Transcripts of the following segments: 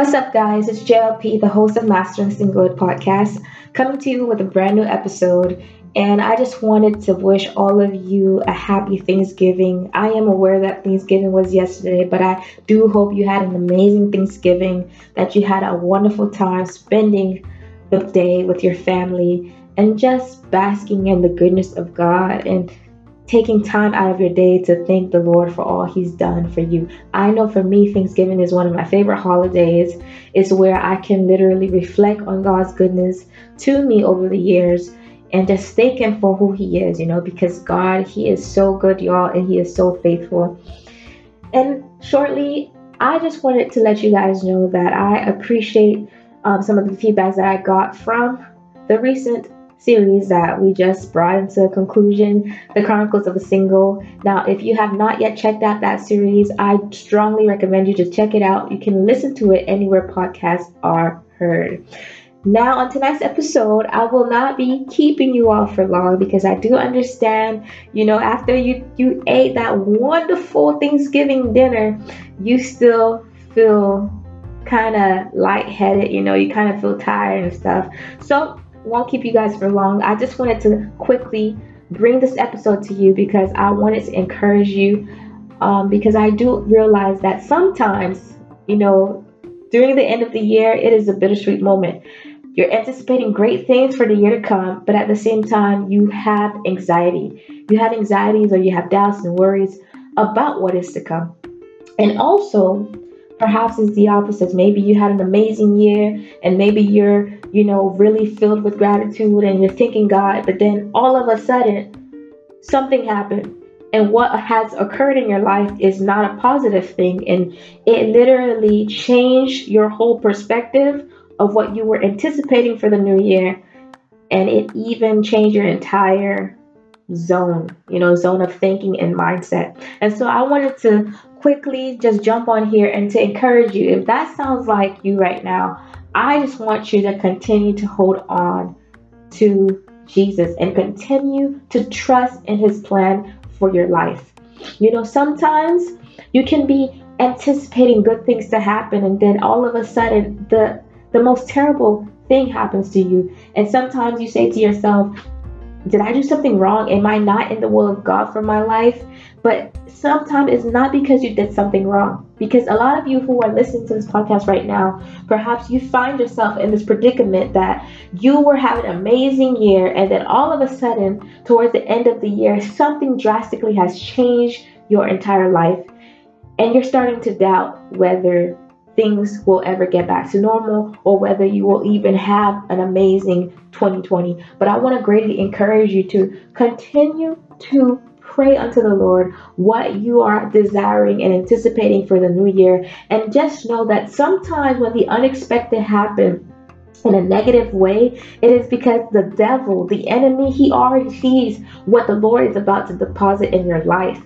What's up, guys? It's JLP, the host of Mastering Singlehood podcast, coming to you with a brand new episode. And I just wanted to wish all of you a happy Thanksgiving. I am aware that Thanksgiving was yesterday, but I do hope you had an amazing Thanksgiving, that you had a wonderful time spending the day with your family and just basking in the goodness of God and taking time out of your day to thank the Lord for all He's done for you. I know for me, Thanksgiving is one of my favorite holidays. It's where I can literally reflect on God's goodness to me over the years and just thank Him for who He is, you know, because God, He is so good, y'all, and He is so faithful. And shortly, I just wanted to let you guys know that I appreciate um, some of the feedbacks that I got from the recent series that we just brought into conclusion, The Chronicles of a Single. Now, if you have not yet checked out that series, I strongly recommend you to check it out. You can listen to it anywhere podcasts are heard. Now, on tonight's episode, I will not be keeping you all for long because I do understand, you know, after you you ate that wonderful Thanksgiving dinner, you still feel kind of lightheaded, you know, you kind of feel tired and stuff. So, won't keep you guys for long. I just wanted to quickly bring this episode to you because I wanted to encourage you um, because I do realize that sometimes, you know, during the end of the year, it is a bittersweet moment. You're anticipating great things for the year to come, but at the same time, you have anxiety. You have anxieties or you have doubts and worries about what is to come. And also, perhaps it's the opposite. Maybe you had an amazing year and maybe you're, you know, really filled with gratitude and you're thanking God, but then all of a sudden something happened. And what has occurred in your life is not a positive thing. And it literally changed your whole perspective of what you were anticipating for the new year. And it even changed your entire zone, you know, zone of thinking and mindset. And so I wanted to quickly just jump on here and to encourage you. If that sounds like you right now, I just want you to continue to hold on to Jesus and continue to trust in his plan for your life. You know, sometimes you can be anticipating good things to happen and then all of a sudden the the most terrible thing happens to you. And sometimes you say to yourself, did I do something wrong? Am I not in the will of God for my life? But sometimes it's not because you did something wrong. Because a lot of you who are listening to this podcast right now, perhaps you find yourself in this predicament that you were having an amazing year, and then all of a sudden, towards the end of the year, something drastically has changed your entire life. And you're starting to doubt whether things will ever get back to normal or whether you will even have an amazing 2020. But I want to greatly encourage you to continue to pray unto the Lord what you are desiring and anticipating for the new year. And just know that sometimes when the unexpected happens, in a negative way, it is because the devil, the enemy, he already sees what the Lord is about to deposit in your life.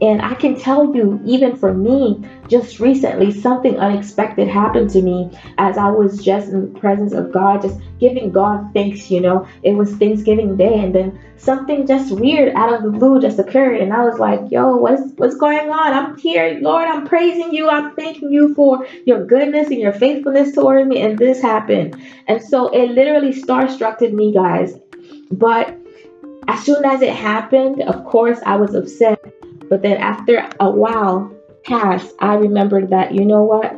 And I can tell you, even for me, just recently, something unexpected happened to me as I was just in the presence of God, just giving God thanks. You know, it was Thanksgiving Day, and then something just weird out of the blue just occurred, and I was like, "Yo, what's what's going on? I'm here, Lord. I'm praising you. I'm thanking you for your goodness and your faithfulness toward me." And this happened, and so it literally starstruck me, guys. But as soon as it happened, of course, I was upset but then after a while passed, I remembered that, you know what?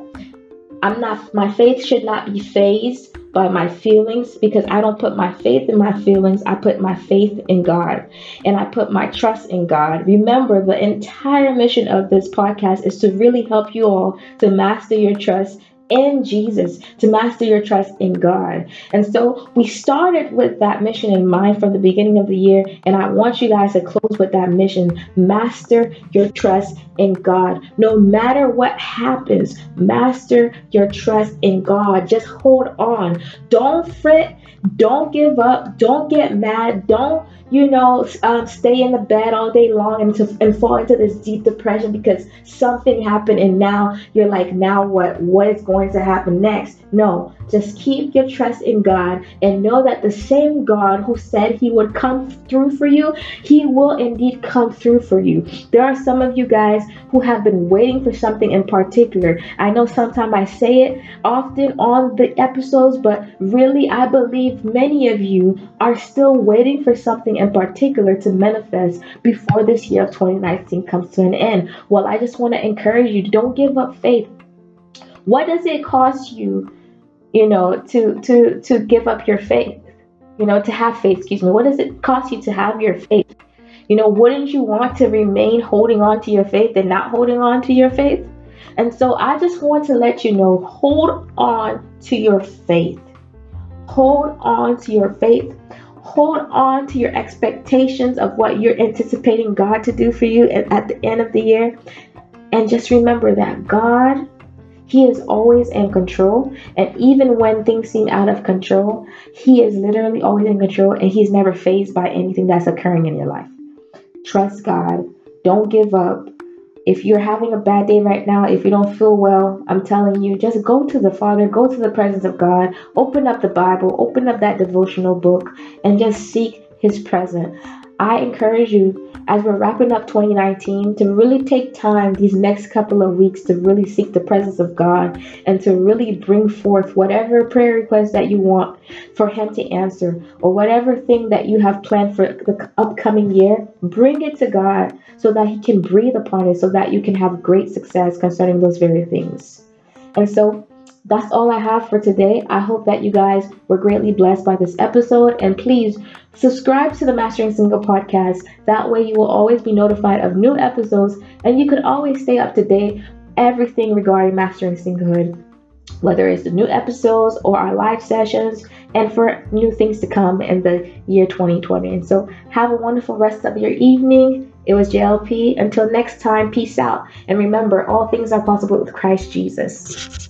I'm not, my faith should not be phased by my feelings because I don't put my faith in my feelings. I put my faith in God and I put my trust in God. Remember, the entire mission of this podcast is to really help you all to master your trust in Jesus to master your trust in God. And so we started with that mission in mind from the beginning of the year. And I want you guys to close with that mission master your trust in God. No matter what happens, master your trust in God. Just hold on. Don't fret. Don't give up. Don't get mad. Don't you know, um, stay in the bed all day long and, to, and fall into this deep depression because something happened and now you're like, now what? What is going to happen next? No, Just keep your trust in God and know that the same God who said he would come through for you, he will indeed come through for you. There are some of you guys who have been waiting for something in particular. I know sometimes I say it often on the episodes, but really I believe many of you are still waiting for something in particular to manifest before this year of 2019 comes to an end. Well, I just want to encourage you, don't give up faith. What does it cost you you know, to to to give up your faith, you know, to have faith, excuse me. What does it cost you to have your faith? You know, wouldn't you want to remain holding on to your faith and not holding on to your faith? And so I just want to let you know hold on to your faith. Hold on to your faith. Hold on to your expectations of what you're anticipating God to do for you at the end of the year. And just remember that God he is always in control. And even when things seem out of control, He is literally always in control and He's never fazed by anything that's occurring in your life. Trust God. Don't give up. If you're having a bad day right now, if you don't feel well, I'm telling you, just go to the Father, go to the presence of God, open up the Bible, open up that devotional book, and just seek His presence. I encourage you as we're wrapping up 2019 to really take time these next couple of weeks to really seek the presence of God and to really bring forth whatever prayer request that you want for Him to answer or whatever thing that you have planned for the upcoming year. Bring it to God so that He can breathe upon it so that you can have great success concerning those very things. And so, that's all I have for today. I hope that you guys were greatly blessed by this episode. And please subscribe to the Mastering Single podcast. That way, you will always be notified of new episodes and you can always stay up to date everything regarding mastering singlehood, whether it's the new episodes or our live sessions, and for new things to come in the year 2020. And so, have a wonderful rest of your evening. It was JLP. Until next time, peace out. And remember, all things are possible with Christ Jesus.